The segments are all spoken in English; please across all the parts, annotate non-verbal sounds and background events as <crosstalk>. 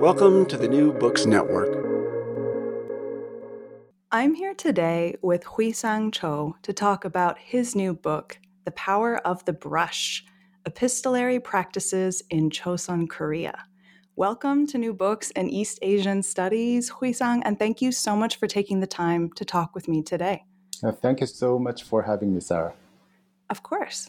Welcome to the New Books Network. I'm here today with Hwisang Cho to talk about his new book, The Power of the Brush Epistolary Practices in Chosun Korea. Welcome to New Books and East Asian Studies, Hwisang, and thank you so much for taking the time to talk with me today. Uh, thank you so much for having me, Sarah. Of course.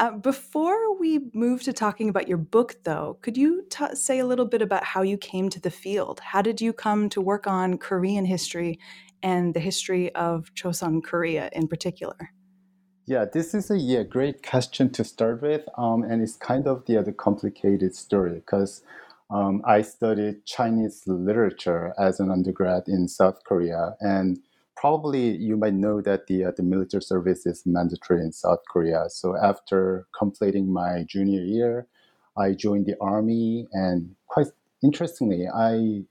Uh, before we move to talking about your book, though, could you t- say a little bit about how you came to the field? How did you come to work on Korean history and the history of Chosun Korea in particular? Yeah, this is a yeah, great question to start with, um, and it's kind of the other complicated story because um, I studied Chinese literature as an undergrad in South Korea, and probably you might know that the uh, the military service is mandatory in South Korea. So after completing my junior year, I joined the army, and quite interestingly, I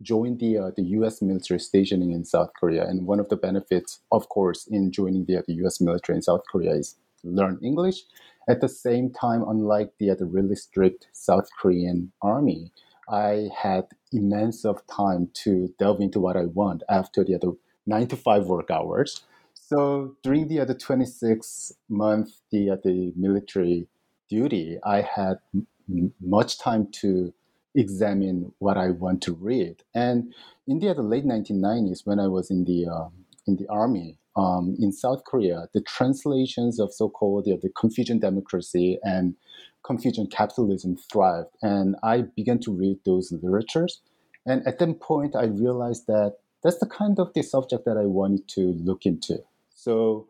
joined the uh, the U.S. military stationing in South Korea. And one of the benefits, of course, in joining the, uh, the U.S. military in South Korea is learn English. At the same time, unlike the, uh, the really strict South Korean army, I had immense of time to delve into what I want after the other nine to five work hours. So during the other 26 month the the military duty, I had m- much time to examine what I want to read. And in the, the late 1990s, when I was in the uh, in the army um, in South Korea, the translations of so-called the, the Confucian democracy and Confucian capitalism thrived, and I began to read those literatures. And at that point, I realized that that's the kind of the subject that I wanted to look into. So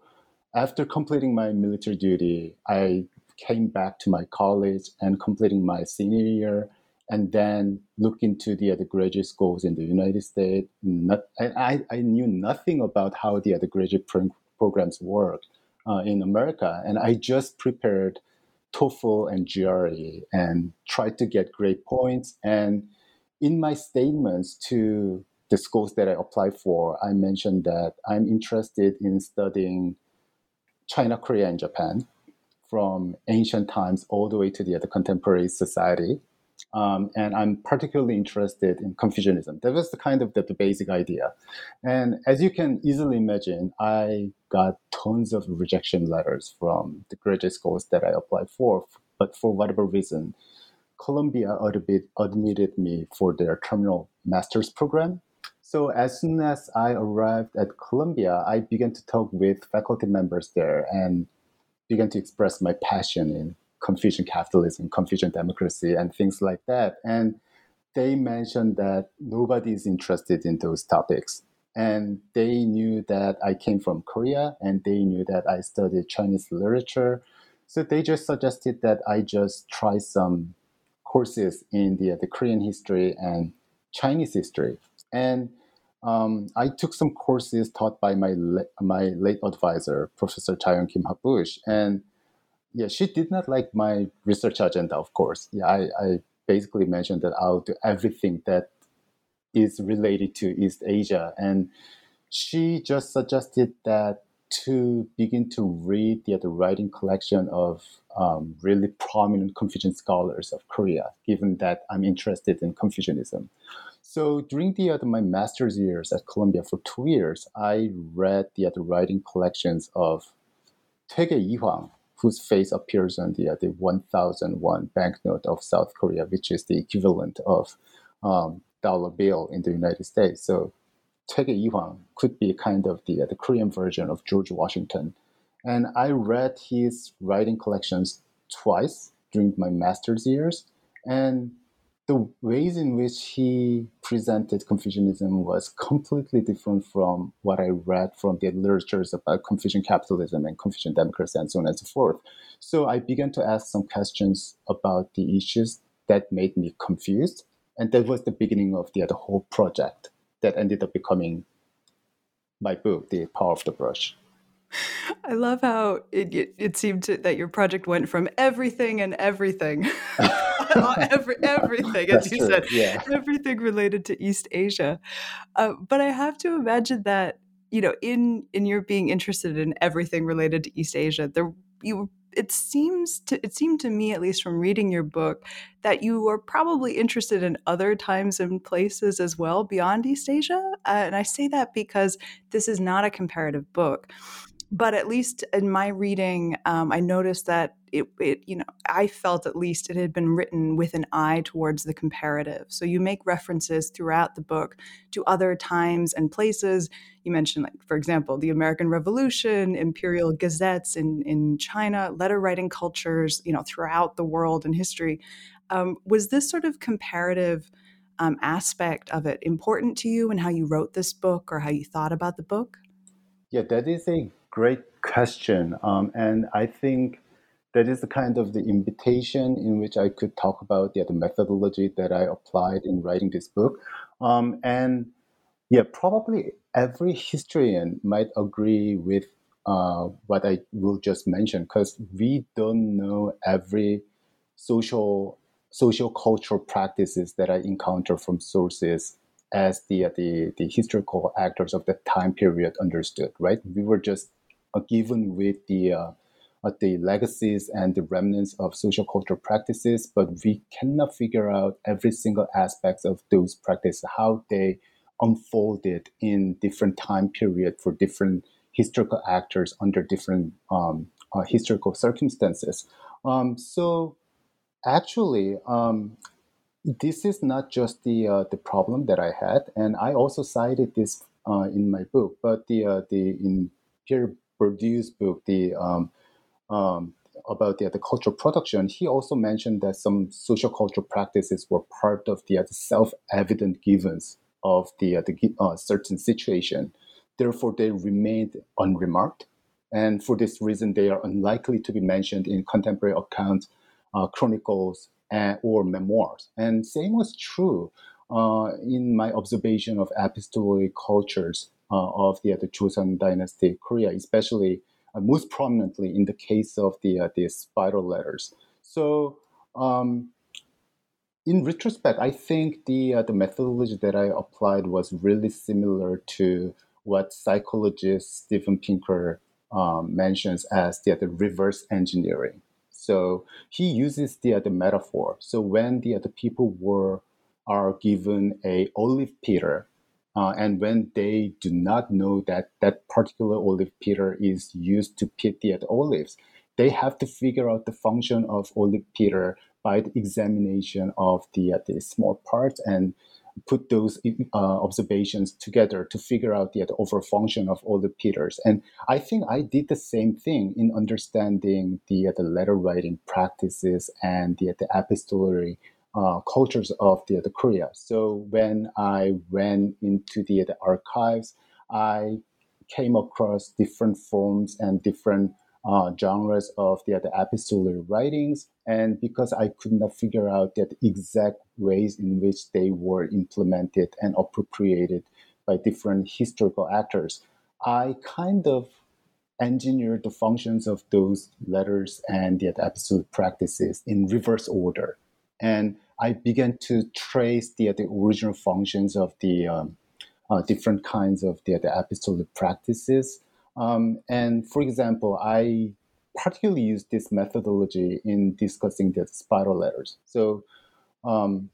after completing my military duty, I came back to my college and completing my senior year and then look into the other graduate schools in the United States. Not, I, I knew nothing about how the other graduate pro- programs work uh, in America, and I just prepared TOEFL and GRE and tried to get great points. And in my statements to the schools that I applied for, I mentioned that I'm interested in studying China, Korea, and Japan from ancient times all the way to the other contemporary society. Um, and I'm particularly interested in Confucianism. That was the kind of the, the, basic idea. And as you can easily imagine, I got tons of rejection letters from the graduate schools that I applied for. But for whatever reason, Columbia admitted me for their terminal master's program. So as soon as I arrived at Columbia, I began to talk with faculty members there and began to express my passion in Confucian capitalism, Confucian democracy, and things like that. And they mentioned that nobody is interested in those topics. And they knew that I came from Korea and they knew that I studied Chinese literature. So they just suggested that I just try some courses in the, the Korean history and Chinese history. And um, I took some courses taught by my, my late advisor, Professor JaHyun Kim Haboush. And yeah, she did not like my research agenda, of course. Yeah, I, I basically mentioned that I'll do everything that is related to East Asia. And she just suggested that to begin to read the, the writing collection of um, really prominent Confucian scholars of Korea, given that I'm interested in Confucianism. So during the, uh, my master's years at Columbia for two years, I read the, uh, the writing collections of Toegye Yi Hwang, whose face appears on the, uh, the 1001 banknote of South Korea, which is the equivalent of um, dollar bill in the United States. So Toegye Yi Hwang could be kind of the, uh, the Korean version of George Washington. And I read his writing collections twice during my master's years. And the ways in which he presented Confucianism was completely different from what I read from the literatures about Confucian capitalism and Confucian democracy and so on and so forth. So I began to ask some questions about the issues that made me confused. and that was the beginning of the, the whole project that ended up becoming my book, The Power of the Brush. I love how it, it, it seemed to, that your project went from everything and everything, <laughs> <laughs> Every, everything, as you true. said, yeah. everything related to East Asia. Uh, but I have to imagine that you know, in in your being interested in everything related to East Asia, there you it seems to it seemed to me at least from reading your book that you are probably interested in other times and places as well beyond east asia uh, and i say that because this is not a comparative book but at least in my reading, um, I noticed that it, it, you know, I felt at least it had been written with an eye towards the comparative. So you make references throughout the book to other times and places. You mentioned, like, for example, the American Revolution, imperial gazettes in, in China, letter writing cultures, you know, throughout the world and history. Um, was this sort of comparative um, aspect of it important to you and how you wrote this book or how you thought about the book? Yeah, that is a great question. Um, and I think that is the kind of the invitation in which I could talk about yeah, the methodology that I applied in writing this book. Um, and yeah, probably every historian might agree with uh, what I will just mention because we don't know every social social cultural practices that I encounter from sources as the, the the historical actors of the time period understood. Right, we were just given with the uh, uh, the legacies and the remnants of social cultural practices, but we cannot figure out every single aspect of those practices, how they unfolded in different time period for different historical actors under different um, uh, historical circumstances. Um, so actually, um, this is not just the uh, the problem that I had, and I also cited this uh, in my book. But the uh, the in Pierre Bourdieu's book, the um, um, about the, the cultural production, he also mentioned that some social cultural practices were part of the, uh, the self-evident givens of the, uh, the uh, certain situation. Therefore, they remained unremarked, and for this reason, they are unlikely to be mentioned in contemporary accounts, uh, chronicles, and, or memoirs. And same was true uh, in my observation of epistolary cultures of the, the Joseon dynasty Korea, especially uh, most prominently in the case of the uh, the spiral letters. So. Um, in retrospect, I think the uh, the methodology that I applied was really similar to what psychologist Steven Pinker um, mentions as the, the reverse engineering. So he uses the, the metaphor. So when the, the people were are given a olive peeler uh, and when they do not know that that particular olive peeler is used to pit the olives, they have to figure out the function of olive peeler by the examination of the, uh, the small parts and put those uh, observations together to figure out the, the overall function of all the peelers. And I think I did the same thing in understanding the, the letter writing practices and the, the epistolary uh, cultures of the, the Korea. So when I went into the, the archives, I came across different forms and different uh, genres of the, the epistolary writings. And because I could not figure out the exact ways in which they were implemented and appropriated by different historical actors, I kind of engineered the functions of those letters and the epistolary practices in reverse order and I began to trace the, the original functions of the um, uh, different kinds of the, the epistolary practices. Um, and for example, I particularly use this methodology in discussing the spiral letters. So, um,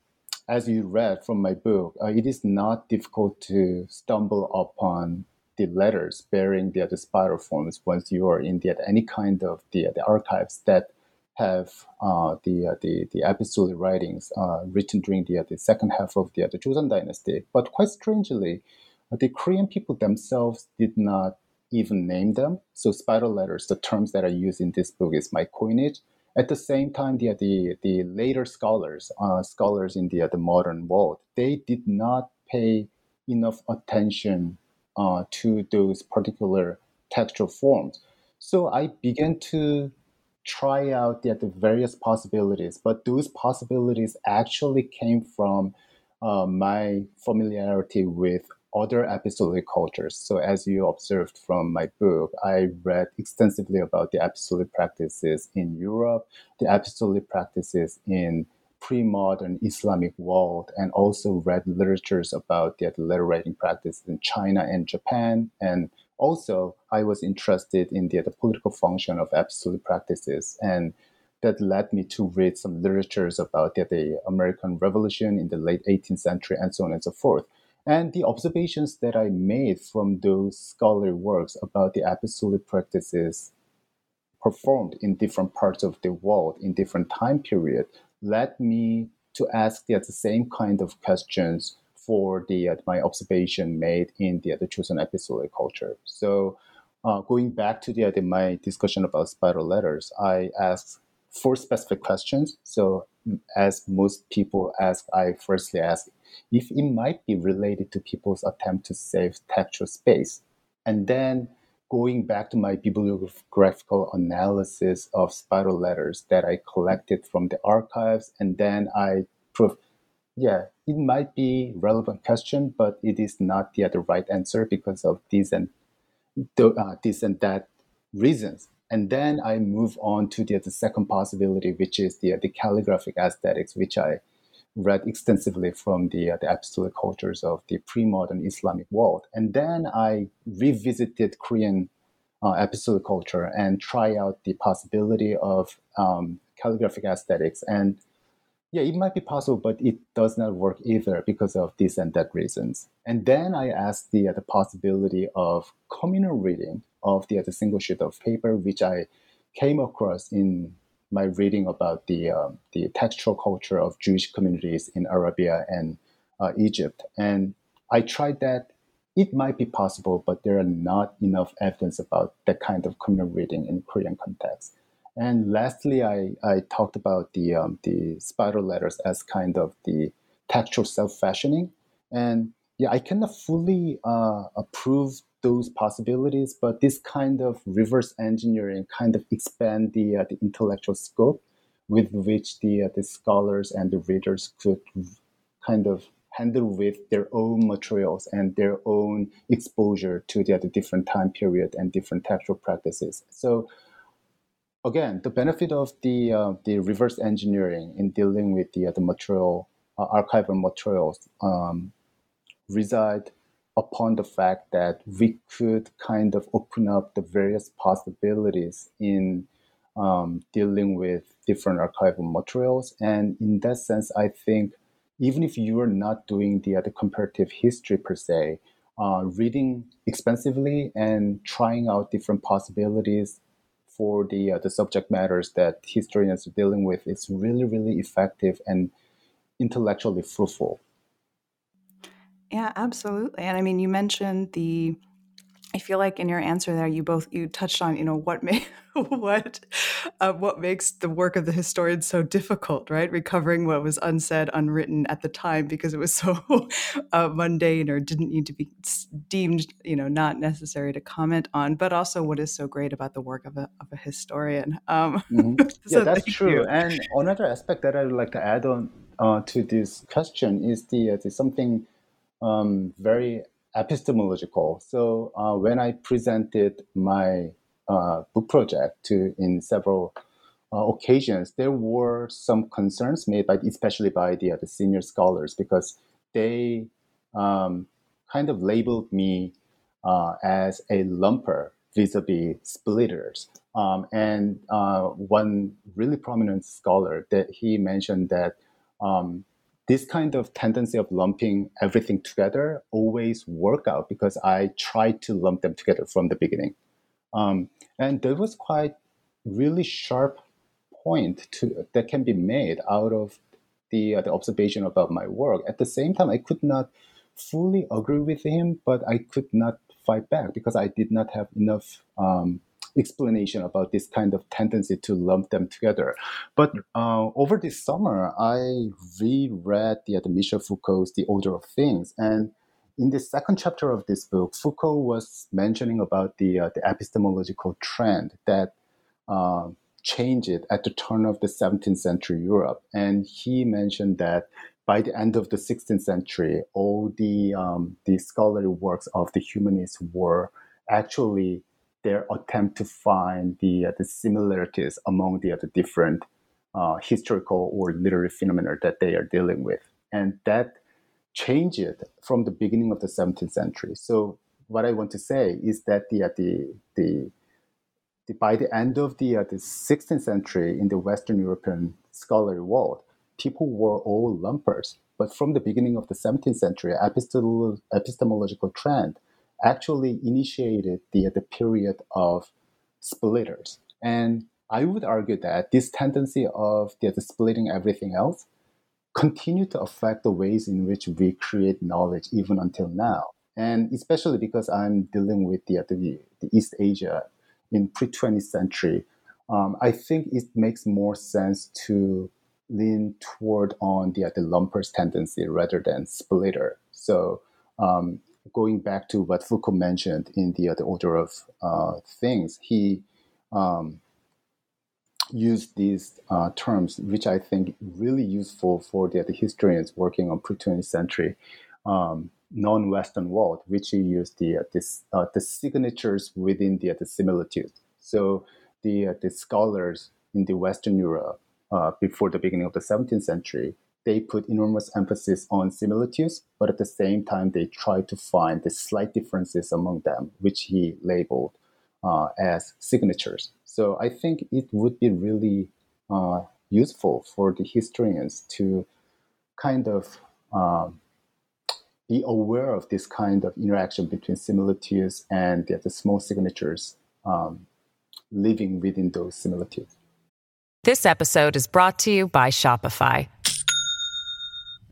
as you read from my book, uh, it is not difficult to stumble upon the letters bearing the, the spiral forms once you are in the, any kind of the, the archives that have uh, the, uh, the the epistolary writings uh, written during the, uh, the second half of the, the Joseon dynasty. But quite strangely, the Korean people themselves did not even name them. So spiral letters, the terms that I use in this book is my coinage. At the same time, the the, the later scholars, uh, scholars in the the modern world, they did not pay enough attention uh, to those particular textual forms. So I began to try out the, the various possibilities, but those possibilities actually came from uh, my familiarity with other epistolic cultures. So, as you observed from my book, I read extensively about the epistolic practices in Europe, the epistolic practices in pre-modern Islamic world, and also read literatures about the letter writing practice in China and Japan. And also, I was interested in the, the political function of epistolic practices and that led me to read some literatures about the, the American Revolution in the late 18th century and so on and so forth. And the observations that I made from those scholarly works about the epistolic practices performed in different parts of the world in different time period led me to ask the same kind of questions for the uh, my observation made in the, the Joseon epistolic culture. So uh, going back to the, the, my discussion about spiral letters, I asked four specific questions. So as most people ask, I firstly ask if it might be related to people's attempt to save textual space. And then going back to my bibliographical analysis of spiral letters that I collected from the archives, and then I proved, yeah, it might be relevant question, but it is not yet the right answer because of these and uh, this and that reasons. And then I move on to the, the second possibility, which is the, the calligraphic aesthetics, which I read extensively from the, uh, the epistolic cultures of the pre-modern Islamic world. And then I revisited Korean uh, culture and try out the possibility of um, calligraphic aesthetics. And yeah, it might be possible, but it does not work either because of this and that reasons. And then I asked the, uh, the possibility of communal reading of the, uh, the single sheet of paper, which I came across in my reading about the um, the textual culture of Jewish communities in Arabia and uh, Egypt, and I tried that. It might be possible, but there are not enough evidence about that kind of communal reading in Korean context. And lastly, I, I talked about the um, the spiral letters as kind of the textual self fashioning, and yeah, I cannot fully uh, approve those possibilities, but this kind of reverse engineering kind of expand the, uh, the intellectual scope with which the, uh, the scholars and the readers could kind of handle with their own materials and their own exposure to the, the different time period and different textual practices. So again, the benefit of the uh, the reverse engineering in dealing with the uh, the material uh, archival materials um, reside upon the fact that we could kind of open up the various possibilities in um, dealing with different archival materials. And in that sense, I think even if you are not doing the other comparative history per se, uh, reading expensively and trying out different possibilities for the uh, the subject matters that historians are dealing with is really really effective and intellectually fruitful. Yeah, absolutely. And I mean, you mentioned the I feel like in your answer there, you both you touched on you know what may <laughs> what uh, what makes the work of the historian so difficult, right? Recovering what was unsaid, unwritten at the time because it was so <laughs> uh, mundane or didn't need to be deemed you know not necessary to comment on, but also what is so great about the work of a of a historian. Um, mm-hmm. <laughs> so yeah, that's true. You. And another aspect that I would like to add on uh, to this question is the, uh, the something um, very epistemological. So uh, when I presented my uh, book project to in several uh, occasions, there were some concerns made by, especially by the, senior scholars, because they um, kind of labeled me uh, as a lumper vis-a-vis splitters. Um, and uh, one really prominent scholar that he mentioned that um, this kind of tendency of lumping everything together always work out because I tried to lump them together from the beginning. Um, and there was quite really sharp point to, that can be made out of the, uh, the observation about my work. At the same time, I could not fully agree with him, but I could not fight back because I did not have enough um, explanation about this kind of tendency to lump them together. But uh, over this summer, I reread the, Michel Foucault's The Order of Things. And in the second chapter of this book, Foucault was mentioning about the, uh, the epistemological trend that uh, changed at the turn of the 17th century Europe. And he mentioned that by the end of the 16th century, all the um, the scholarly works of the humanists were actually their attempt to find the uh, the similarities among the, uh, the different uh, historical or literary phenomena that they are dealing with, and that changed from the beginning of the 17th century. So what I want to say is that the the, the the by the end of the uh, the 16th century in the Western European scholarly world, people were all lumpers. But from the beginning of the 17th century, epistemological trend actually initiated the, the period of splitters. And I would argue that this tendency of the, the splitting everything else continue to affect the ways in which we create knowledge even until now. And especially because I'm dealing with the, the, the East Asia in pre-20th century, um, I think it makes more sense to lean toward on the, the lumpers tendency rather than splitter. So um, going back to what Foucault mentioned in the, uh, the order of uh, things, he um, used these uh, terms, which I think really useful for the, the historians working on pre-20th century um, non-Western world, which he used the uh, this, uh, the signatures within the, the similitude. So the uh, the scholars in the Western Europe before the beginning of the 17th century, they put enormous emphasis on similitudes, but at the same time, they try to find the slight differences among them, which he labeled uh, as signatures. So I think it would be really uh, useful for the historians to kind of um, be aware of this kind of interaction between similitudes and the, the small signatures um, living within those similitudes. This episode is brought to you by Shopify.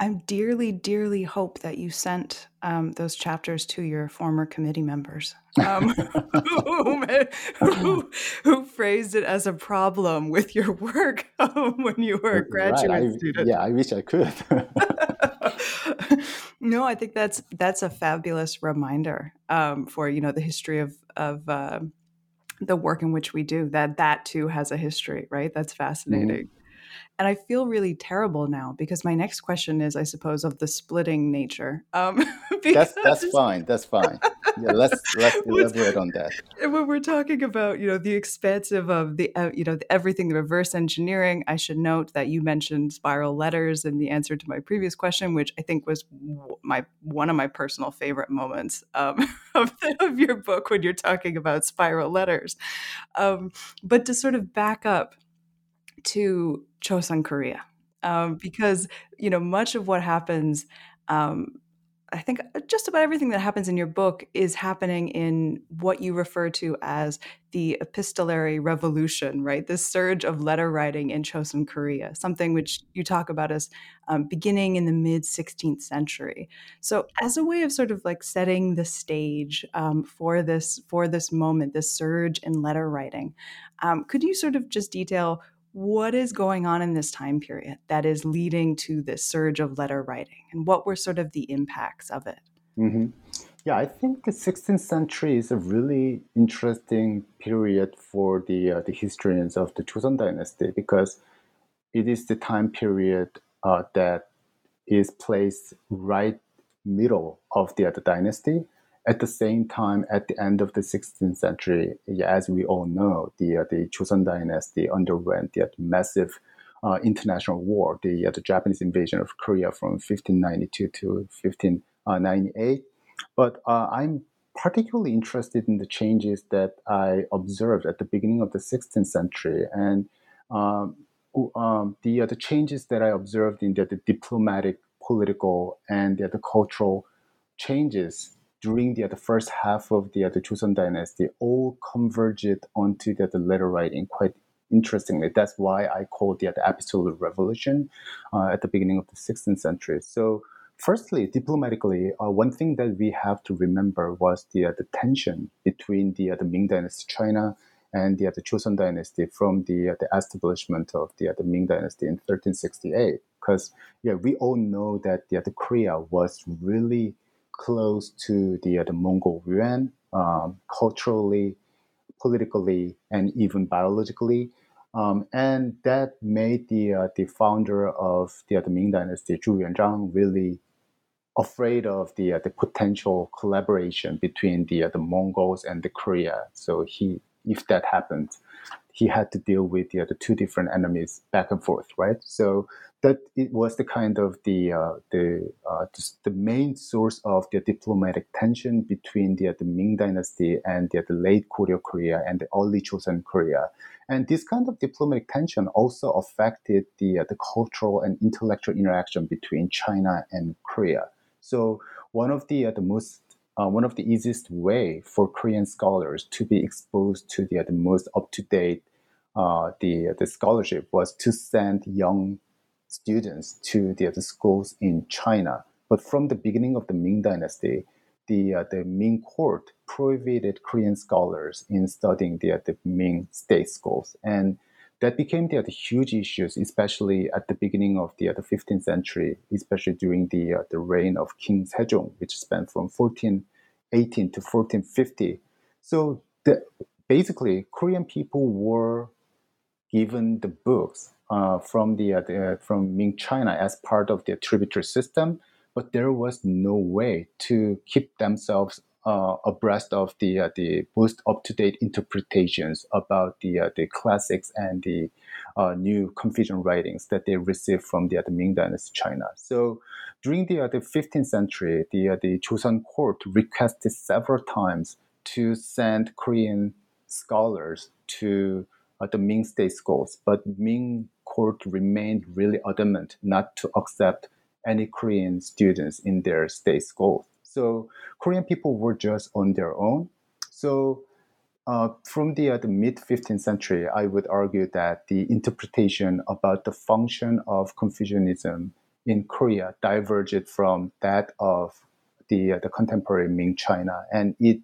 I dearly, dearly hope that you sent um, those chapters to your former committee members um, <laughs> <laughs> who, who, who, phrased it as a problem with your work <laughs> when you were a graduate right. I, student. Yeah, I wish I could. no, I think that's that's a fabulous reminder um, for you know the history of of uh, the work in which we do. That that too has a history, right? That's mm-hmm. fascinating. Mm-hmm. And I feel really terrible now because my next question is, I suppose, of the splitting nature. Um, <laughs> that's that's fine. That's fine. Yeah, let's <laughs> let's elaborate on that. And when we're talking about, you know, the expansive of the, uh, you know, the, everything, the reverse engineering, I should note that you mentioned spiral letters in the answer to my previous question, which I think was my one of my personal favorite moments um, <laughs> of, the, of your book when you're talking about spiral letters. Um, but to sort of back up to Chosun Korea um, because you know much of what happens. Um, I think uh, just about everything that happens in your book is happening in what you refer to as the epistolary revolution, right? This surge of letter writing in Chosun Korea, something which you talk about as um, beginning in the mid 16th century. So, as a way of sort of like setting the stage um, for this for this moment, this surge in letter writing, um, could you sort of just detail what is going on in this time period that is leading to this surge of letter writing and what were sort of the impacts of it mm-hmm. yeah i think the 16th century is a really interesting period for the uh, the historians of the joseon dynasty because it is the time period uh, that is placed right middle of the, other dynasty at the same time, at the end of the 16th century, as we all know, the uh, the Joseon dynasty underwent the massive uh, international war, the uh, the Japanese invasion of Korea from 1592 to 1598. But uh, I'm particularly interested in the changes that I observed at the beginning of the 16th century, and um, um, the uh, the changes that I observed in the, the diplomatic, political, and the, the cultural changes during the, the first half of the, the Joseon dynasty all converged onto the, the letter writing quite interestingly. That's why I call the, the epistolary revolution uh, at the beginning of the 16th century. So firstly, diplomatically, uh, one thing that we have to remember was the, uh, the tension between the, uh, the Ming Dynasty China and the, the Joseon Dynasty from the, the establishment of the, the Ming Dynasty in 1368. Because yeah, we all know that the, the Korea was really close to the, the Mongol Yuan um, culturally, politically, and even biologically. Um, and that made the uh, the founder of the, uh, the Ming Dynasty, Zhu Yuanzhang, really afraid of the uh, the potential collaboration between the uh, the Mongols and the Korea. So he, if that happened, he had to deal with the, the two different enemies back and forth, right? So that it was the kind of the uh, the uh, the main source of the diplomatic tension between the, the Ming Dynasty and the, the late Goryeo Korea and the early Joseon Korea. And this kind of diplomatic tension also affected the, uh, the cultural and intellectual interaction between China and Korea. So one of the, uh, the most uh, one of the easiest way for Korean scholars to be exposed to the, the most up to date uh, the the scholarship was to send young students to the, the schools in China. But from the beginning of the Ming Dynasty, the uh, the Ming court prohibited Korean scholars in studying the, the Ming state schools, and that became the, the huge issues, especially at the beginning of the, the 15th century, especially during the uh, the reign of King Sejong, which spanned from 1418 to 1450. So the, basically, Korean people were given the books uh, from the, uh, the, from Ming China as part of the tributary system, but there was no way to keep themselves uh, abreast of the uh, the most up to date interpretations about the uh, the classics and the uh, new Confucian writings that they received from the, the Ming Dynasty China. So during the the 15th century, the the Joseon court requested several times to send Korean scholars to the Ming state schools, but Ming court remained really adamant not to accept any Korean students in their state schools. So Korean people were just on their own. So uh, from the, uh, the mid 15th century, I would argue that the interpretation about the function of Confucianism in Korea diverged from that of the, uh, the contemporary Ming China, and it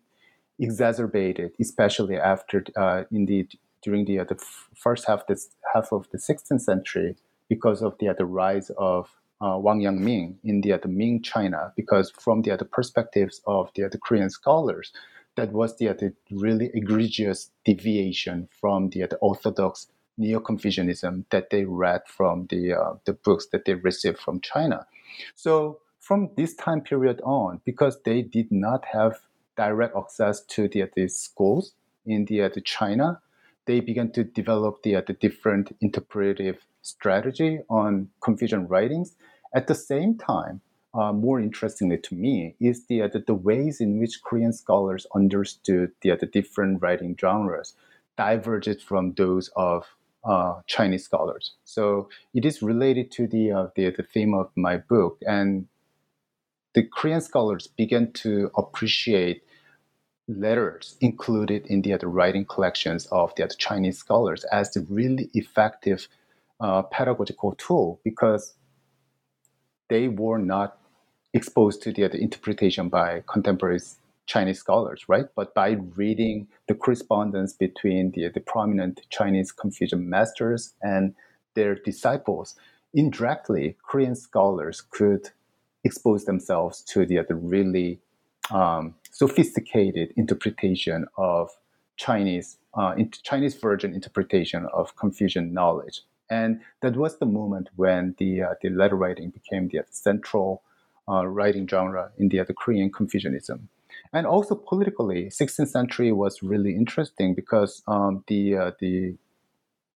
exacerbated, especially after uh, indeed during the, uh, the first half, this, half of the 16th century because of the, uh, the rise of uh, Wang Yangming in the, the Ming China, because from the, the perspectives of the, the Korean scholars, that was the, the really egregious deviation from the, the orthodox Neo-Confucianism that they read from the, uh, the books that they received from China. So from this time period on, because they did not have direct access to the, the schools in the, the China, they began to develop the, the different interpretive strategy on Confucian writings. At the same time, uh, more interestingly to me, is the, uh, the, the, ways in which Korean scholars understood the, uh, the different writing genres diverged from those of uh, Chinese scholars. So it is related to the, uh, the, the theme of my book. And the Korean scholars began to appreciate letters included in the other writing collections of the other Chinese scholars as the really effective uh, pedagogical tool because they were not exposed to the interpretation by contemporary Chinese scholars, right? But by reading the correspondence between the, the prominent Chinese Confucian masters and their disciples, indirectly, Korean scholars could expose themselves to the, the really um, sophisticated interpretation of Chinese uh, Chinese version interpretation of Confucian knowledge, and that was the moment when the uh, the letter writing became the central uh, writing genre in the, the Korean Confucianism. And also politically, 16th century was really interesting because um, the uh, the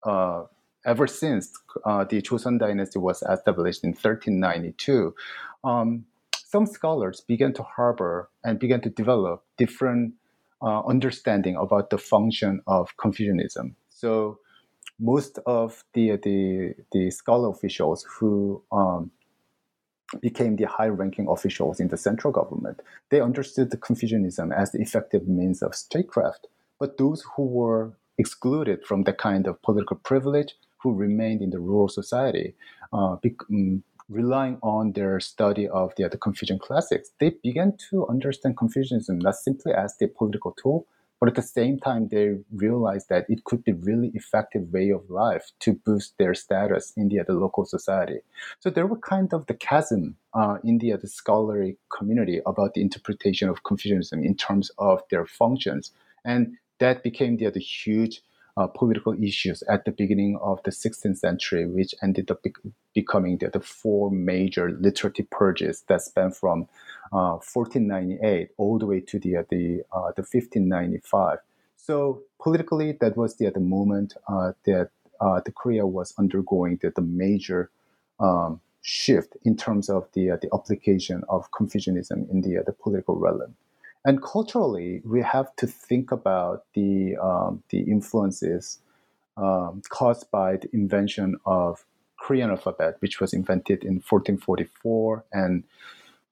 uh, ever since uh, the Joseon dynasty was established in 1392. Um, some scholars began to harbor and began to develop different uh, understanding about the function of Confucianism. So most of the the, the scholar officials who um, became the high-ranking officials in the central government, they understood the Confucianism as the effective means of statecraft. But those who were excluded from the kind of political privilege, who remained in the rural society, uh, be- um, relying on their study of the, the Confucian classics, they began to understand Confucianism not simply as the political tool, but at the same time, they realized that it could be really effective way of life to boost their status in the, the local society. So there were kind of the chasm uh, in the, the scholarly community about the interpretation of Confucianism in terms of their functions. And that became the, the huge uh, political issues at the beginning of the 16th century, which ended up be- becoming the, the, four major literary purges that span from uh, 1498 all the way to the uh, the, uh, the 1595. So politically, that was the, the moment uh, that the Korea was undergoing the, the major um, shift in terms of the the application of Confucianism in the the political realm. And culturally, we have to think about the um, the influences um, caused by the invention of Korean alphabet, which was invented in 1444 and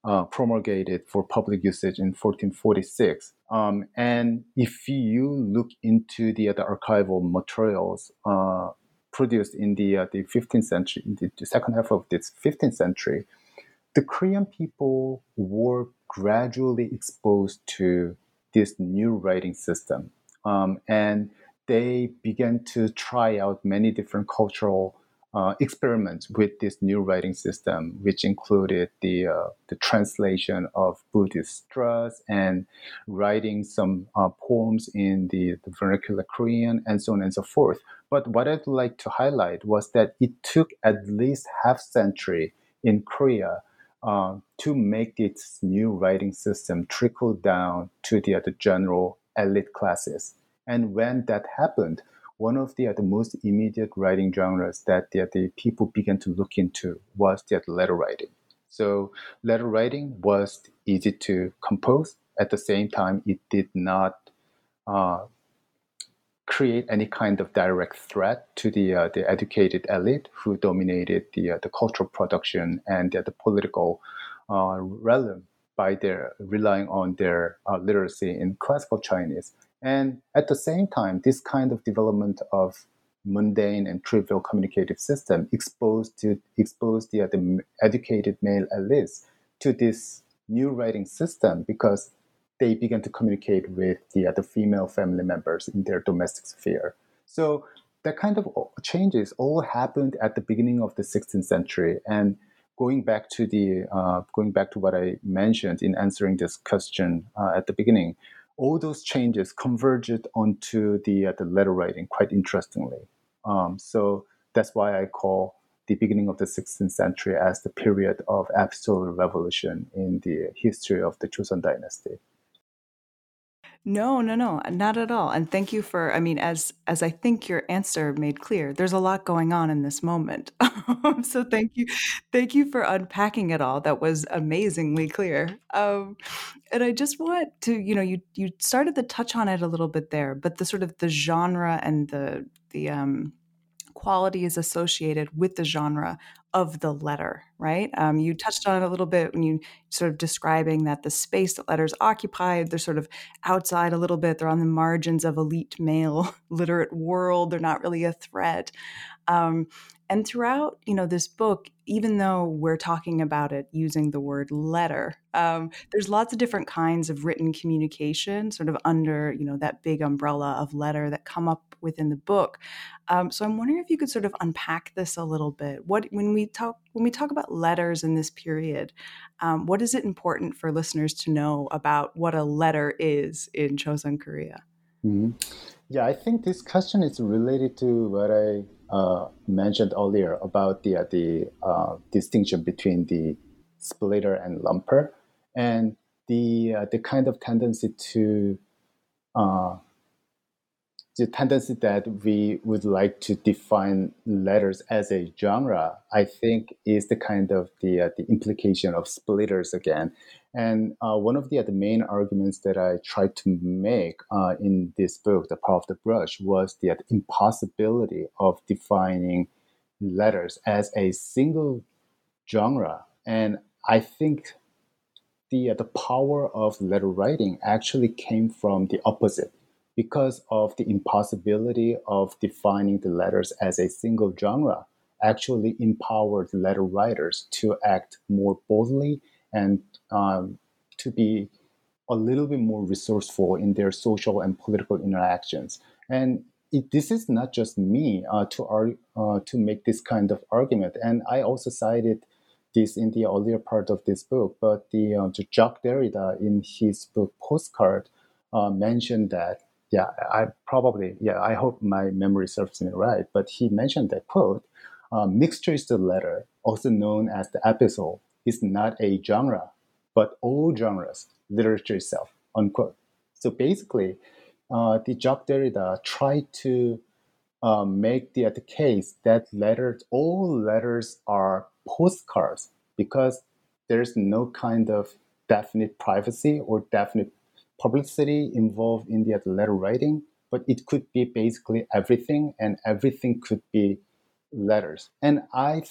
uh, promulgated for public usage in 1446. Um, and if you look into the, the archival materials uh, produced in the, uh, the 15th century, in the second half of this 15th century, the Korean people were gradually exposed to this new writing system. Um, and they began to try out many different cultural uh, experiments with this new writing system, which included the, uh, the translation of Buddhist sutras and writing some uh, poems in the, the vernacular Korean and so on and so forth. But what I'd like to highlight was that it took at least half century in Korea uh, to make its new writing system trickle down to the, the general elite classes. And when that happened, one of the, the most immediate writing genres that the, the people began to look into was the letter writing. So letter writing was easy to compose. At the same time, it did not uh, create any kind of direct threat to the uh, the educated elite who dominated the uh, the cultural production and the, the political uh, realm by their relying on their uh, literacy in classical Chinese. And at the same time, this kind of development of mundane and trivial communicative system exposed to exposed the, uh, the educated male elites to this new writing system because they began to communicate with the, the female family members in their domestic sphere. So that kind of changes all happened at the beginning of the 16th century. And going back to the uh, going back to what I mentioned in answering this question uh, at the beginning, all those changes converged onto the uh, the letter writing quite interestingly. Um, so that's why I call the beginning of the 16th century as the period of absolute revolution in the history of the Joseon dynasty. No, no, no, not at all. And thank you for, I mean, as as I think your answer made clear, there's a lot going on in this moment. <laughs> so thank you, thank you for unpacking it all. That was amazingly clear. Um, and I just want to, you know, you you started to touch on it a little bit there, but the sort of the genre and the the um quality is associated with the genre of the letter, right? Um, you touched on it a little bit when you sort of describing that the space that letters occupied, they're sort of outside a little bit. They're on the margins of elite male <laughs> literate world. They're not really a threat. Um, and throughout, you know, this book, even though we're talking about it using the word letter, um, there's lots of different kinds of written communication, sort of under, you know, that big umbrella of letter that come up within the book. Um, so I'm wondering if you could sort of unpack this a little bit. What when we talk when we talk about letters in this period, um, what is it important for listeners to know about what a letter is in Chosun Korea? Mm-hmm. Yeah, I think this question is related to what I uh, mentioned earlier about the uh, the uh, distinction between the splitter and lumper, and the uh, the kind of tendency to uh, the tendency that we would like to define letters as a genre, I think, is the kind of the uh, the implication of splitters again. And uh, one of the, uh, the main arguments that I tried to make uh, in this book, The Power of the Brush, was the, uh, the impossibility of defining letters as a single genre. And I think the uh, the power of letter writing actually came from the opposite because of the impossibility of defining the letters as a single genre. actually empowered letter writers to act more boldly and um, to be a little bit more resourceful in their social and political interactions. And it, this is not just me uh, to argue, uh, to make this kind of argument. And I also cited this in the earlier part of this book. But the, uh, Jacques Derrida in his book Postcard uh, mentioned that. Yeah, I probably yeah. I hope my memory serves me right. But he mentioned that quote: uh, is the letter, also known as the epistle, is not a genre, but all genres, literature itself." Unquote. So basically, uh, the Jacques Derrida tried to um, make the, the case that letters, all letters are postcards because there's no kind of definite privacy or definite publicity involved in the letter writing, but it could be basically everything, and everything could be letters. And I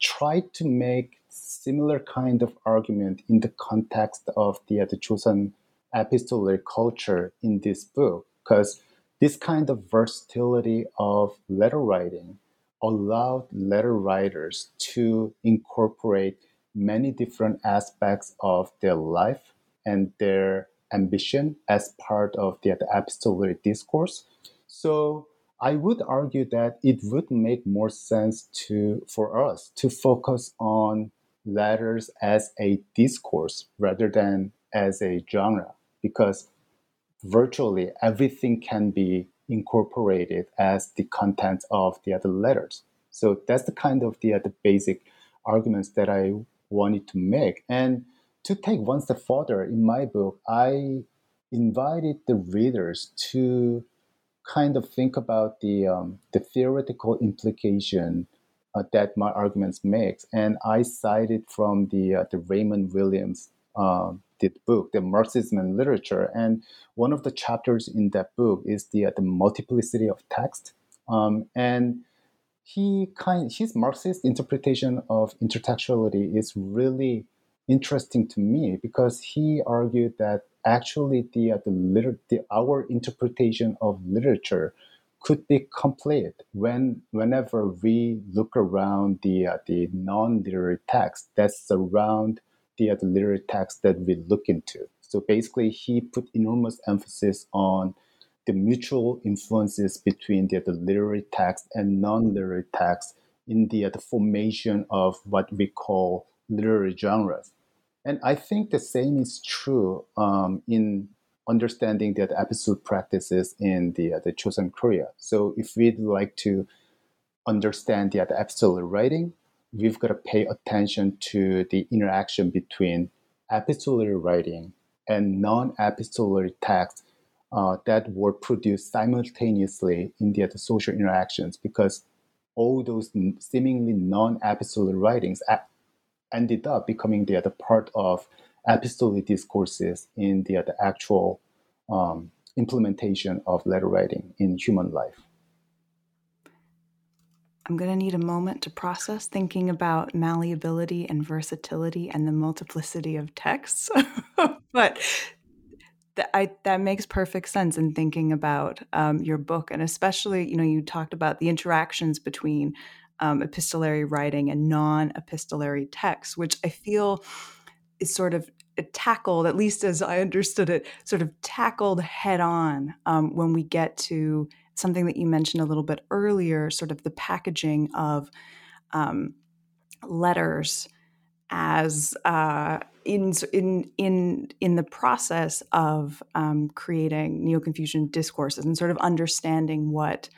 tried to make similar kind of argument in the context of the, the Joseon epistolary culture in this book because this kind of versatility of letter writing allowed letter writers to incorporate many different aspects of their life and their ambition as part of the, the epistolary discourse. So I would argue that it would make more sense to for us to focus on letters as a discourse rather than as a genre because virtually everything can be incorporated as the content of the other letters. So that's the kind of the, the basic arguments that I wanted to make. And to take one step further, in my book, I invited the readers to kind of think about the um, the theoretical implication uh, that my arguments makes, and I cited from the uh, the Raymond Williams um, the book, the Marxism and Literature, and one of the chapters in that book is the uh, the multiplicity of text, um, and he kind his Marxist interpretation of intertextuality is really interesting to me because he argued that actually the uh, the, liter- the our interpretation of literature could be complete when whenever we look around the uh, the non-literary text that surround the, uh, the literary text that we look into. So basically, he put enormous emphasis on the mutual influences between the, the literary text and non-literary text in the, uh, the formation of what we call literary genres. And I think the same is true um, in understanding the epistolic practices in the, uh, the Joseon Korea. So if we'd like to understand the, the epistolary writing, we've got to pay attention to the interaction between epistolary writing and non-epistolary text uh, that were produced simultaneously in the, the social interactions because all those seemingly non-epistolary writings ended up becoming the, the part of epistolary discourses in the, the actual um, implementation of letter writing in human life. I'm going to need a moment to process thinking about malleability and versatility and the multiplicity of texts. <laughs> but that, I, that makes perfect sense in thinking about um, your book. And especially, you know, you talked about the interactions between um, epistolary writing and non epistolary texts, which I feel is sort of tackled, at least as I understood it, sort of tackled head on um, when we get to something that you mentioned a little bit earlier, sort of the packaging of um, letters as uh, in in in in the process of um, creating neo-Confucian discourses and sort of understanding what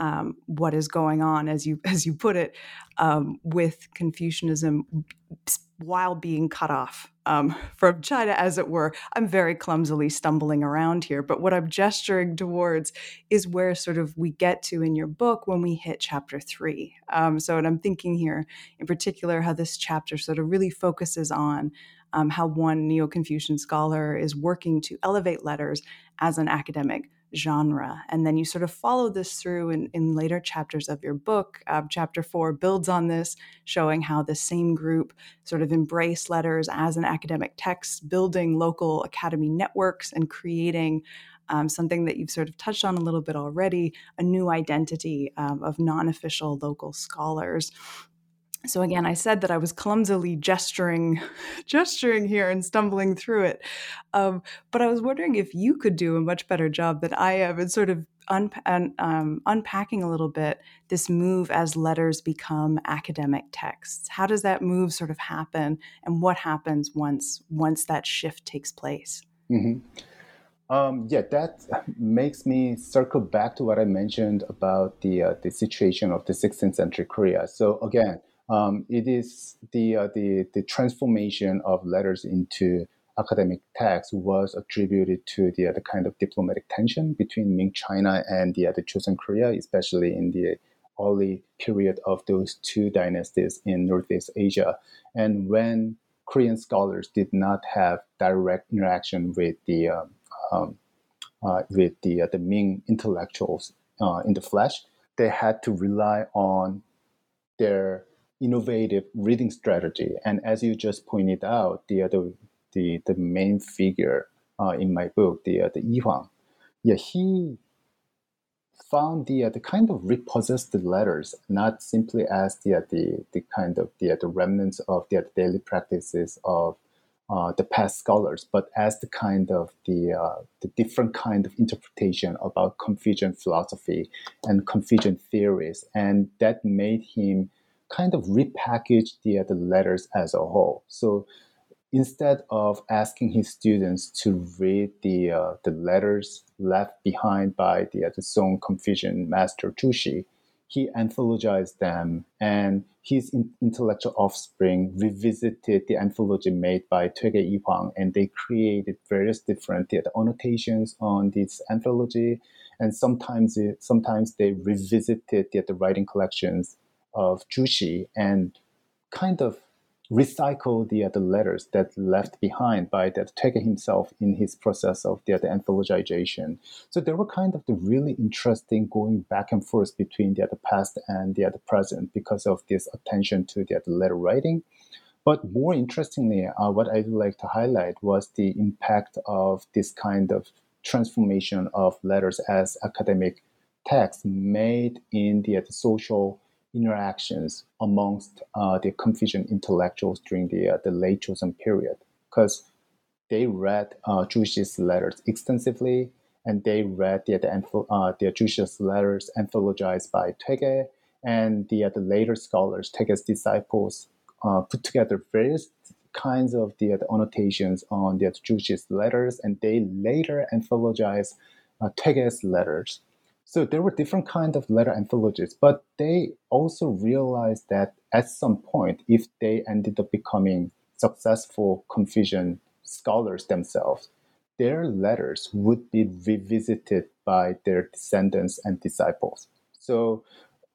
um, what is going on, as you as you put it, um, with Confucianism while being cut off um, from China, as it were. I'm very clumsily stumbling around here, but what I'm gesturing towards is where sort of we get to in your book when we hit chapter three. Um, so, and I'm thinking here in particular how this chapter sort of really focuses on um, how one Neo Confucian scholar is working to elevate letters as an academic genre. And then you sort of follow this through in, in later chapters of your book. Uh, chapter four builds on this, showing how the same group sort of embrace letters as an academic text, building local academy networks and creating um, something that you've sort of touched on a little bit already a new identity um, of non official local scholars so again i said that i was clumsily gesturing <laughs> gesturing here and stumbling through it um, but i was wondering if you could do a much better job than i am in sort of um, unpacking a little bit this move as letters become academic texts how does that move sort of happen and what happens once once that shift takes place mm-hmm. Um, yeah, that <laughs> makes me circle back to what I mentioned about the uh, the situation of the 16th century Korea. So again, um, it is the, uh, the, the transformation of letters into academic texts was attributed to the, uh, the kind of diplomatic tension between Ming China and the, uh, the Joseon Korea, especially in the early period of those two dynasties in Northeast Asia. And when Korean scholars did not have direct interaction with the um, um, uh, with the uh, the Ming intellectuals uh, in the flesh, they had to rely on their innovative reading strategy. And as you just pointed out, the the the, the main figure uh, in my book, the uh, the Yi Hwang, yeah, he found the uh, the kind of repossessed letters not simply as the uh, the, the kind of the, uh, the remnants of the daily practices of uh, the past scholars, but as the kind of the uh, the different kind of interpretation about Confucian philosophy and Confucian theories, and that made him kind of repackaged the, the letters as a whole. So instead of asking his students to read the, uh, the letters left behind by the, uh, the Song Confucian master Zhu he anthologized them, and his in- intellectual offspring revisited the anthology made by Toegye Yi Hwang, and they created various different uh, annotations on this anthology, and sometimes it, sometimes they revisited the, the writing collections of Zhu and kind of recycle the, the letters that left behind by that Toegye himself in his process of the, the anthologization. So there were kind of the really interesting going back and forth between the, the past and the, the present because of this attention to the, the letter writing. But more interestingly, uh, what I'd like to highlight was the impact of this kind of transformation of letters as academic text made in the, the social interactions amongst uh, the Confucian intellectuals during the, uh, the late Joseon period. Because they read uh, letters extensively and they read the, the, uh, the letters anthologized by Toegye and the, uh, the later scholars, Toegye's disciples, uh, put together various kinds of the, the annotations on the Zhu letters and they later anthologized uh, Toegye's letters so there were different kinds of letter anthologies, but they also realized that at some point, if they ended up becoming successful Confucian scholars themselves, their letters would be revisited by their descendants and disciples. So,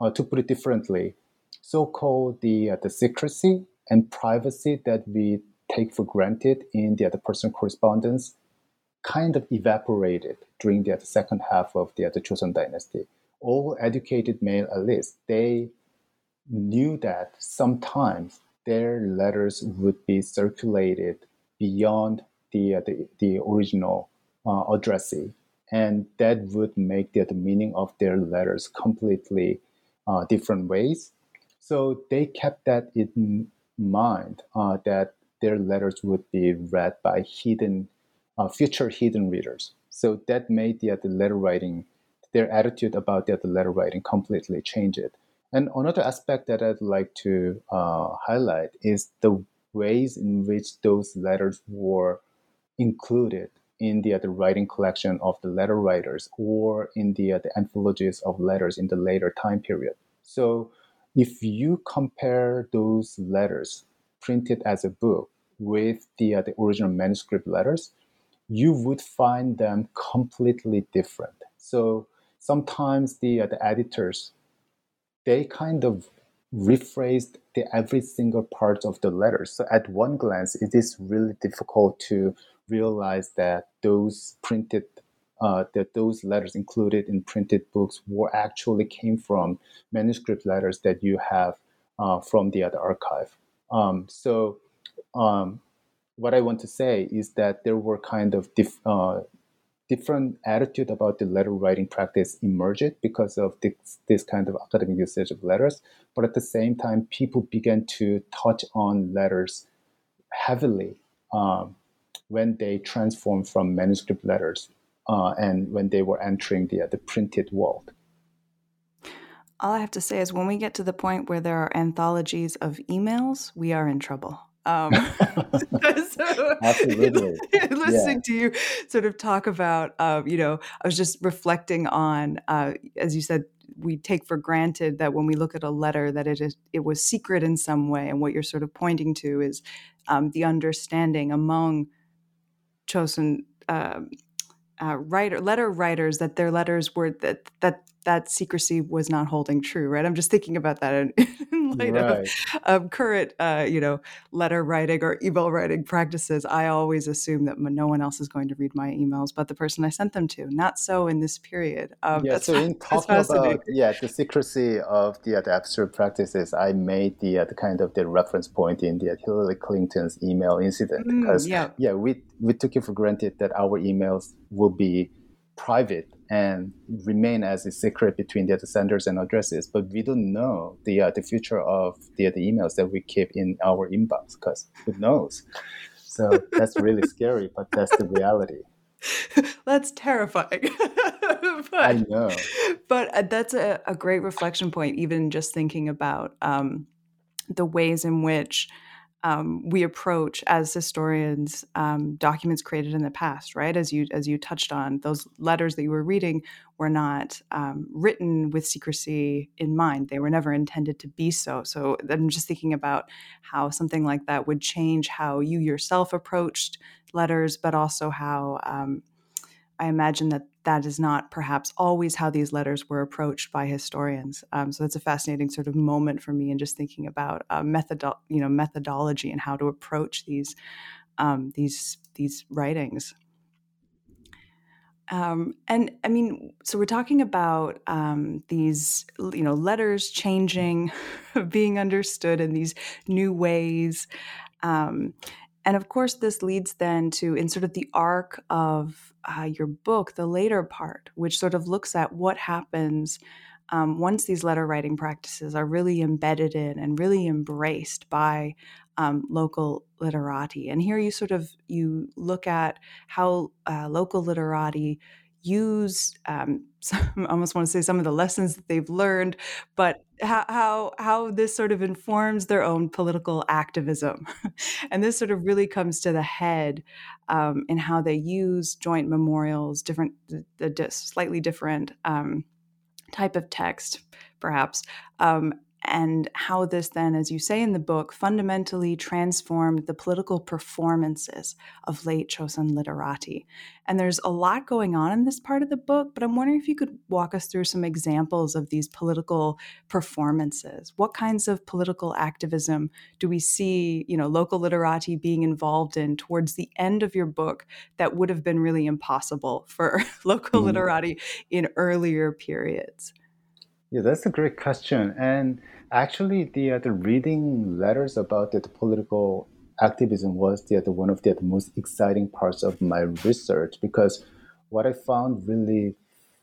uh, to put it differently, so-called the uh, the secrecy and privacy that we take for granted in the, other personal correspondence kind of evaporated during the second half of the, the Joseon dynasty. All educated male elites, they knew that sometimes their letters would be circulated beyond the, uh, the, the, original uh, addressee. And that would make the, the meaning of their letters completely uh, different ways. So they kept that in mind uh, that their letters would be read by hidden uh, future hidden readers. So that made the, the letter writing, their attitude about the, the letter writing completely change it. And another aspect that I'd like to uh, highlight is the ways in which those letters were included in the, the writing collection of the letter writers or in the, the anthologies of letters in the later time period. So if you compare those letters printed as a book with the, the original manuscript letters, you would find them completely different. So sometimes the, uh, the editors, they kind of rephrased the every single part of the letters. So at one glance, it is really difficult to realize that those printed uh, that those letters included in printed books were actually came from manuscript letters that you have uh, from the other archive. Um, so um, what I want to say is that there were kind of dif- uh, different attitude about the letter writing practice emerged because of this, this kind of academic usage of letters. But at the same time, people began to touch on letters heavily um, when they transformed from manuscript letters uh, and when they were entering the, uh, the printed world. All I have to say is when we get to the point where there are anthologies of emails, we are in trouble. Um, so, <laughs> <laughs> Absolutely. <laughs> listening yeah. to you sort of talk about, uh, you know, I was just reflecting on, uh, as you said, we take for granted that when we look at a letter that it is it was secret in some way, and what you're sort of pointing to is um, the understanding among Chosun. um, uh, writer letter writers that their letters were that that that secrecy was not holding true, right? I'm just thinking about that in, in light right. of, of, current, uh, you know, letter writing or email writing practices. I always assume that no one else is going to read my emails but the person I sent them to. Not so in this period. Um, yeah. So in <laughs> talking about yeah the secrecy of the, uh, the epistolic practices, I made the uh, the kind of the reference point in the Hillary Clinton's email incident because mm, yeah. yeah we we took it for granted that our emails will be private and remain as a secret between the senders and addresses. But we don't know the uh, the future of the, the emails that we keep in our inbox because who knows? So that's really <laughs> scary, but that's the reality. that's terrifying. <laughs> but, I know. But uh, that's a, a, great reflection point, even just thinking about um, the ways in which um, we approach as historians um, documents created in the past, right? As you as you touched on, those letters that you were reading were not um, written with secrecy in mind. They were never intended to be so. So I'm just thinking about how something like that would change how you yourself approached letters, but also how um, I imagine that that is not perhaps always how these letters were approached by historians. Um, so that's a fascinating sort of moment for me in just thinking about uh, you know, methodology and how to approach these um, these these writings. Um, and I mean, so we're talking about um, these, you know, letters changing, <laughs> being understood in these new ways. Um, and of course, this leads then to, in sort of the arc of uh, your book, the later part, which sort of looks at what happens um, once these letter writing practices are really embedded in and really embraced by um, local literati. And here you sort of you look at how uh, local literati use um, <laughs> some, I almost want to say some of the lessons that they've learned, but how how, this sort of informs their own political activism, <laughs> and this sort of really comes to the head um, in how they use joint memorials, different the, the slightly different um, type of text, perhaps, um, and how this then, as you say in the book, fundamentally transformed the political performances of late Chosun literati. And there's a lot going on in this part of the book, but I'm wondering if you could walk us through some examples of these political performances. What kinds of political activism do we see, you know, local literati being involved in towards the end of your book that would have been really impossible for <laughs> local mm. literati in earlier periods? Yeah, that's a great question. And actually, the uh, the reading letters about the, the political activism was the, the one of the, the most exciting parts of my research because what I found really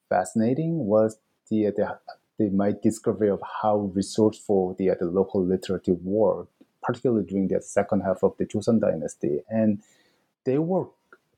fascinating was the uh, the, the my discovery of how resourceful the uh, the local literati were, particularly during the second half of the Joseon dynasty, and they were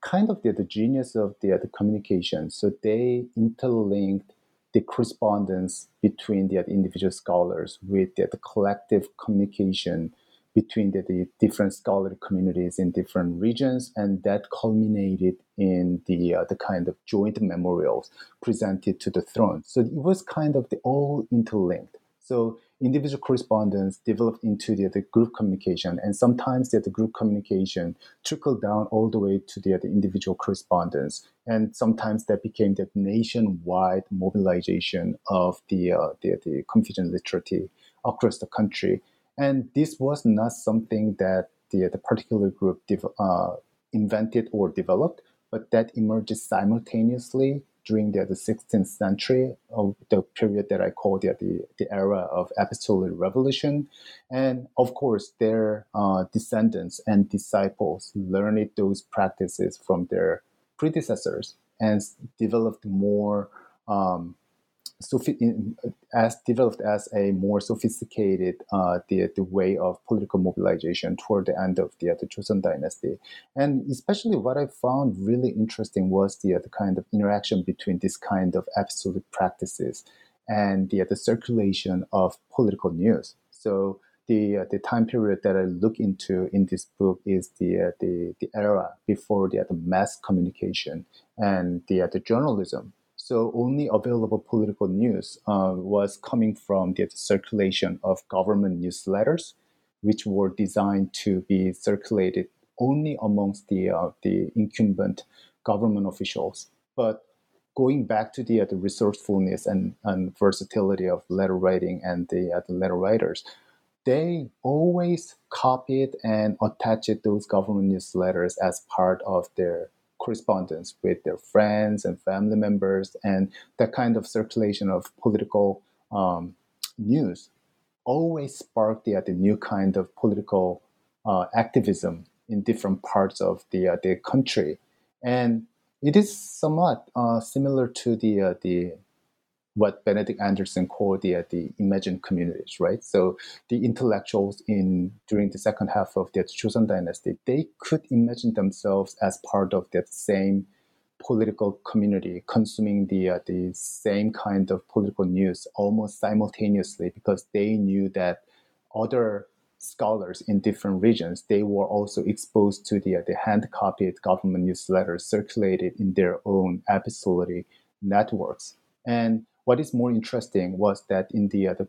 kind of the, the genius of the, uh, the communication. So they interlinked the correspondence between the individual scholars with the, the collective communication between the, the, different scholarly communities in different regions, and that culminated in the uh, the kind of joint memorials presented to the throne. So it was kind of the all interlinked. So individual correspondence developed into the, the group communication, and sometimes the, the group communication trickled down all the way to the, the individual correspondence, and sometimes that became the nationwide mobilization of the uh, the, the Confucian literati across the country. And this was not something that the, the particular group uh, invented or developed, but that emerges simultaneously during the, the 16th century, of the period that I call the, the, the era of epistolary revolution. And of course, their uh, descendants and disciples learned those practices from their predecessors and developed more um, as developed as a more sophisticated uh, the, the way of political mobilization toward the end of the, the Joseon dynasty. And especially what I found really interesting was the, the kind of interaction between this kind of epistolic practices and the, the circulation of political news. So the uh, the time period that I look into in this book is the uh, the, the era before the, uh, the mass communication and the uh, the journalism so only available political news uh, was coming from the circulation of government newsletters, which were designed to be circulated only amongst the uh, the incumbent government officials. But going back to the, uh, the resourcefulness and, and versatility of letter writing and the, uh, the letter writers, they always copied and attached those government newsletters as part of their correspondence with their friends and family members, and that kind of circulation of political um, news always sparked the, the new kind of political uh, activism in different parts of the uh, the country, and it is somewhat uh, similar to the uh, the what Benedict Anderson called the, uh, the imagined communities, right? So the intellectuals in during the second half of the Joseon dynasty, they could imagine themselves as part of that same political community, consuming the uh, the same kind of political news almost simultaneously because they knew that other scholars in different regions they were also exposed to the uh, the hand copied government newsletters circulated in their own epistolary networks and what is more interesting was that in the, uh, the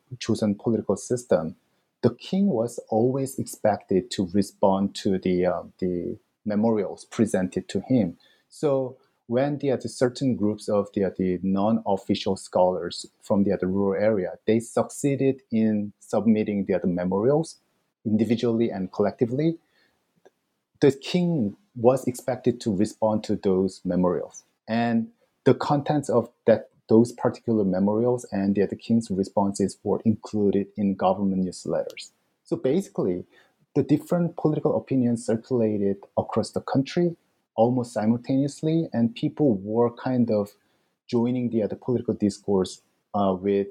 political system, the king was always expected to respond to the, uh, the memorials presented to him. So when the, uh, the certain groups of the, uh, the non-official scholars from the, uh, the rural area, they succeeded in submitting the, the memorials individually and collectively, the king was expected to respond to those memorials. And the contents of that those particular memorials and the, king's responses were included in government newsletters. So basically, the different political opinions circulated across the country almost simultaneously, and people were kind of joining the, the political discourse uh, with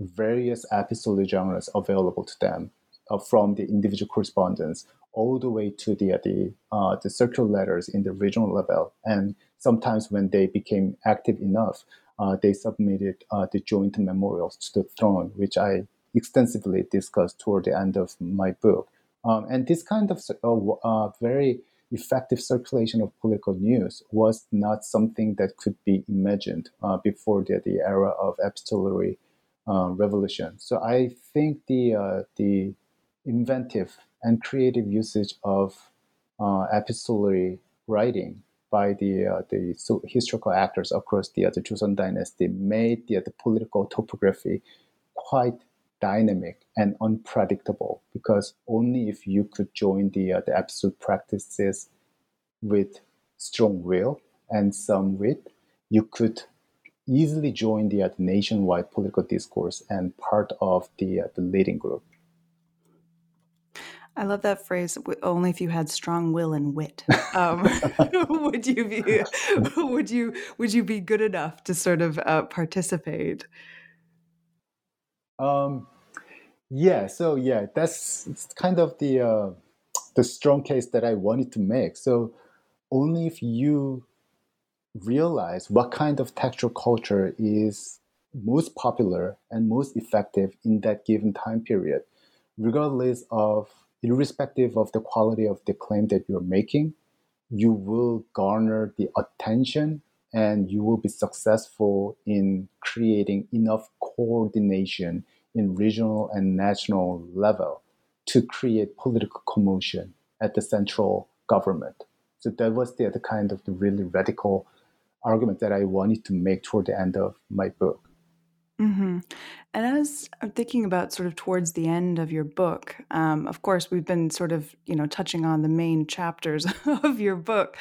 various epistolary genres available to them uh, from the individual correspondence all the way to the the, uh, the circular letters in the regional level. And sometimes when they became active enough, they submitted uh, the joint memorials to the throne, which I extensively discussed toward the end of my book. Um, and this kind of uh, uh, very effective circulation of political news was not something that could be imagined uh, before the, the era of epistolary uh, revolution. So I think the the inventive and creative usage of epistolary writing by the uh, the historical actors across the, uh, the Joseon dynasty made the, the political topography quite dynamic and unpredictable because only if you could join the uh, the epistolic practices with strong will and some wit, you could easily join the, uh, the nationwide political discourse and part of the uh, the leading group. I love that phrase. Only if you had strong will and wit, <laughs> um, <laughs> would you be would you would you be good enough to sort of uh, participate? Um, yeah. So yeah, that's kind of the uh, the strong case that I wanted to make. So only if you realize what kind of textual culture is most popular and most effective in that given time period, regardless of irrespective of the quality of the claim that you're making, you will garner the attention and you will be successful in creating enough coordination in regional and national level to create political commotion at the central government. So that was the, the kind of the really radical argument that I wanted to make toward the end of my book. Mm-hmm. And as I'm thinking about sort of towards the end of your book, um, of course, we've been sort of, you know, touching on the main chapters <laughs> of your book.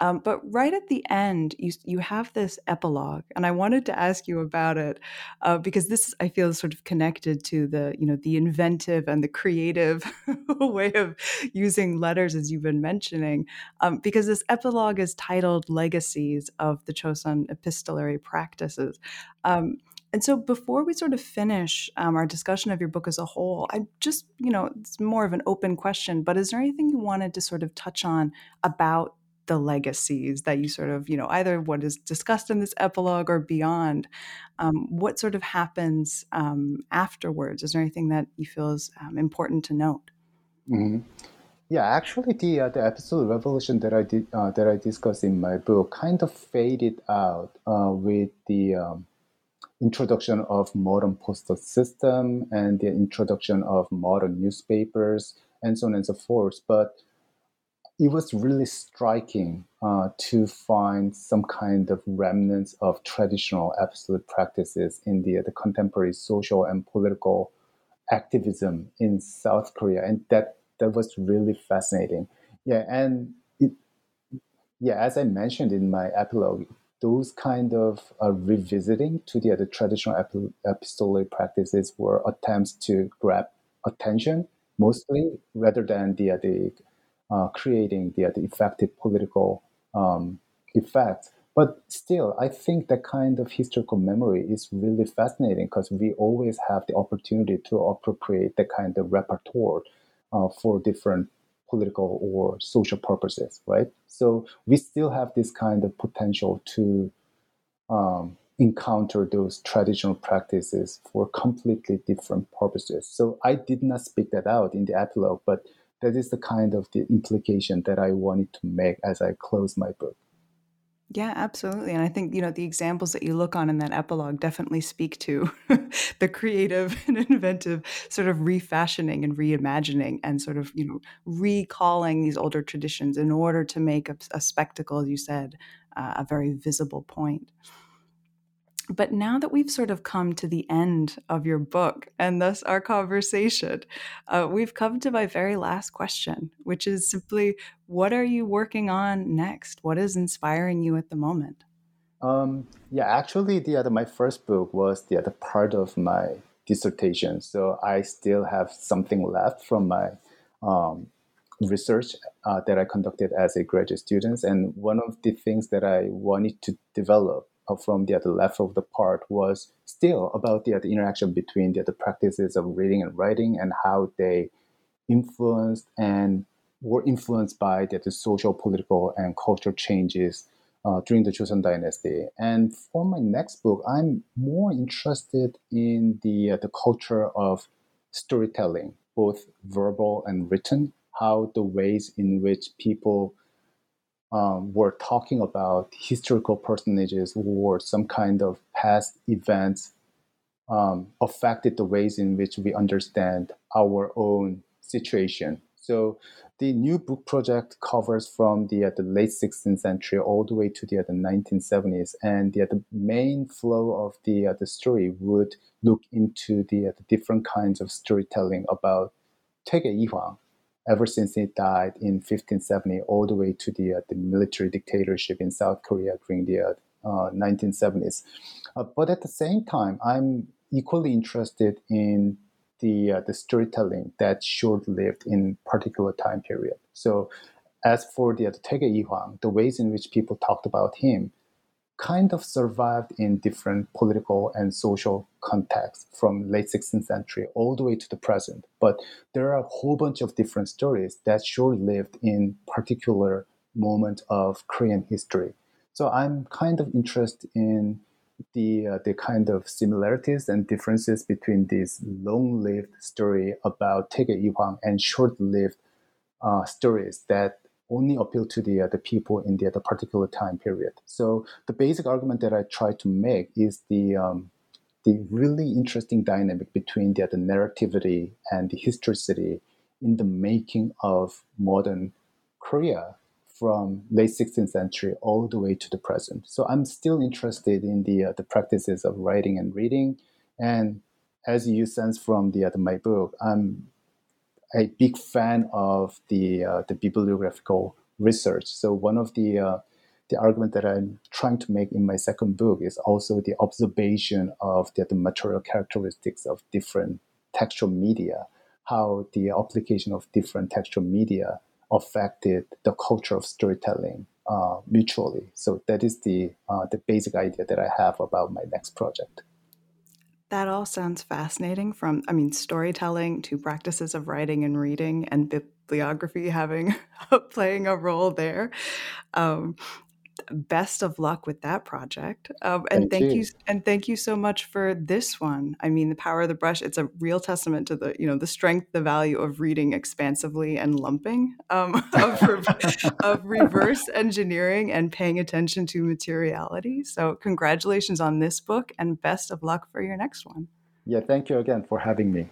Um, but right at the end, you, you have this epilogue. And I wanted to ask you about it uh, because this, I feel, is sort of connected to the, you know, the inventive and the creative <laughs> way of using letters, as you've been mentioning. Um, because this epilogue is titled Legacies of the Chosun Epistolary Practices. Um, and so before we sort of finish um, our discussion of your book as a whole, I just, you know, it's more of an open question, but is there anything you wanted to sort of touch on about the legacies that you sort of, you know, either what is discussed in this epilogue or beyond? Um, what sort of happens um, afterwards? Is there anything that you feel is um, important to note? Mm-hmm. Yeah, actually, the uh, the epistolic revolution that I did uh, that I discussed in my book kind of faded out uh, with the um, introduction of modern postal system and the introduction of modern newspapers and so on and so forth. But it was really striking uh, to find some kind of remnants of traditional epistolic practices in the, the contemporary social and political activism in South Korea, and that that was really fascinating. Yeah, and it, yeah, as I mentioned in my epilogue, those kind of uh, revisiting to the other traditional epistolary practices were attempts to grab attention mostly rather than the, the uh, creating the, the effective political um, effects. But still, I think that kind of historical memory is really fascinating because we always have the opportunity to appropriate that kind of repertoire uh, for different political or social purposes, right? So we still have this kind of potential to um, encounter those traditional practices for completely different purposes. So I did not speak that out in the epilogue, but that is the kind of the implication that I wanted to make as I close my book. Yeah, absolutely. And I think, you know, the examples that you look on in that epilogue definitely speak to <laughs> the creative <laughs> and inventive sort of refashioning and reimagining and sort of, you know, recalling these older traditions in order to make a, a spectacle, as you said, uh, a very visible point. But now that we've sort of come to the end of your book and thus our conversation, uh, we've come to my very last question, which is simply what are you working on next? What is inspiring you at the moment? Um, yeah, actually, the other my first book was the other part of my dissertation, so I still have something left from my um, research uh, that I conducted as a graduate student. And one of the things that I wanted to develop from the other left of the part was still about the, interaction between the, the practices of reading and writing and how they influenced and were influenced by the, the social, political, and cultural changes uh, during the Joseon Dynasty. And for my next book, I'm more interested in the uh, the culture of storytelling, both verbal and written. How the ways in which people um, were talking about historical personages or some kind of past events um, affected the ways in which we understand our own situation. So the new book project covers from the, uh, the late 16th century all the way to the, uh, the 1970s, and the, uh, the main flow of the uh, the story would look into the, uh, the different kinds of storytelling about Toegye Yi Hwang, ever since he died in 1570, all the way to the, uh, the military dictatorship in South Korea during the uh, 1970s. Uh, but at the same time, I'm equally interested in the, uh, the storytelling that short-lived in particular time period. So as for the, uh, the Toegye the ways in which people talked about him kind of survived in different political and social contexts from late 16th century all the way to the present. But there are a whole bunch of different stories that short-lived in particular moment of Korean history. So I'm kind of interested in the uh, the kind of similarities and differences between this long-lived story about Taege Ihwang and short-lived uh, stories that only appeal to the, uh, the people in the, the particular time period. So the basic argument that I try to make is the um, the really interesting dynamic between the, the narrativity and the historicity in the making of modern Korea from late 16th century all the way to the present. So I'm still interested in the uh, the practices of writing and reading And as you sense from the other my book, I'm a big fan of the uh, the bibliographical research. So one of the uh, the argument that I'm trying to make in my second book is also the observation of the, the material characteristics of different textual media, how the application of different textual media affected the culture of storytelling uh, mutually. So that is the uh, the basic idea that I have about my next project. That all sounds fascinating from, I mean, storytelling to practices of writing and reading and bibliography having <laughs> playing a role there. Um, best of luck with that project. Um, and thank, thank you. you. and thank you so much for this one. I mean, the power of the brush. It's a real testament to the you know the strength, the value of reading expansively and lumping, um, <laughs> of, of reverse engineering and paying attention to materiality. So, congratulations on this book, and best of luck for your next one. Yeah, thank you again for having me.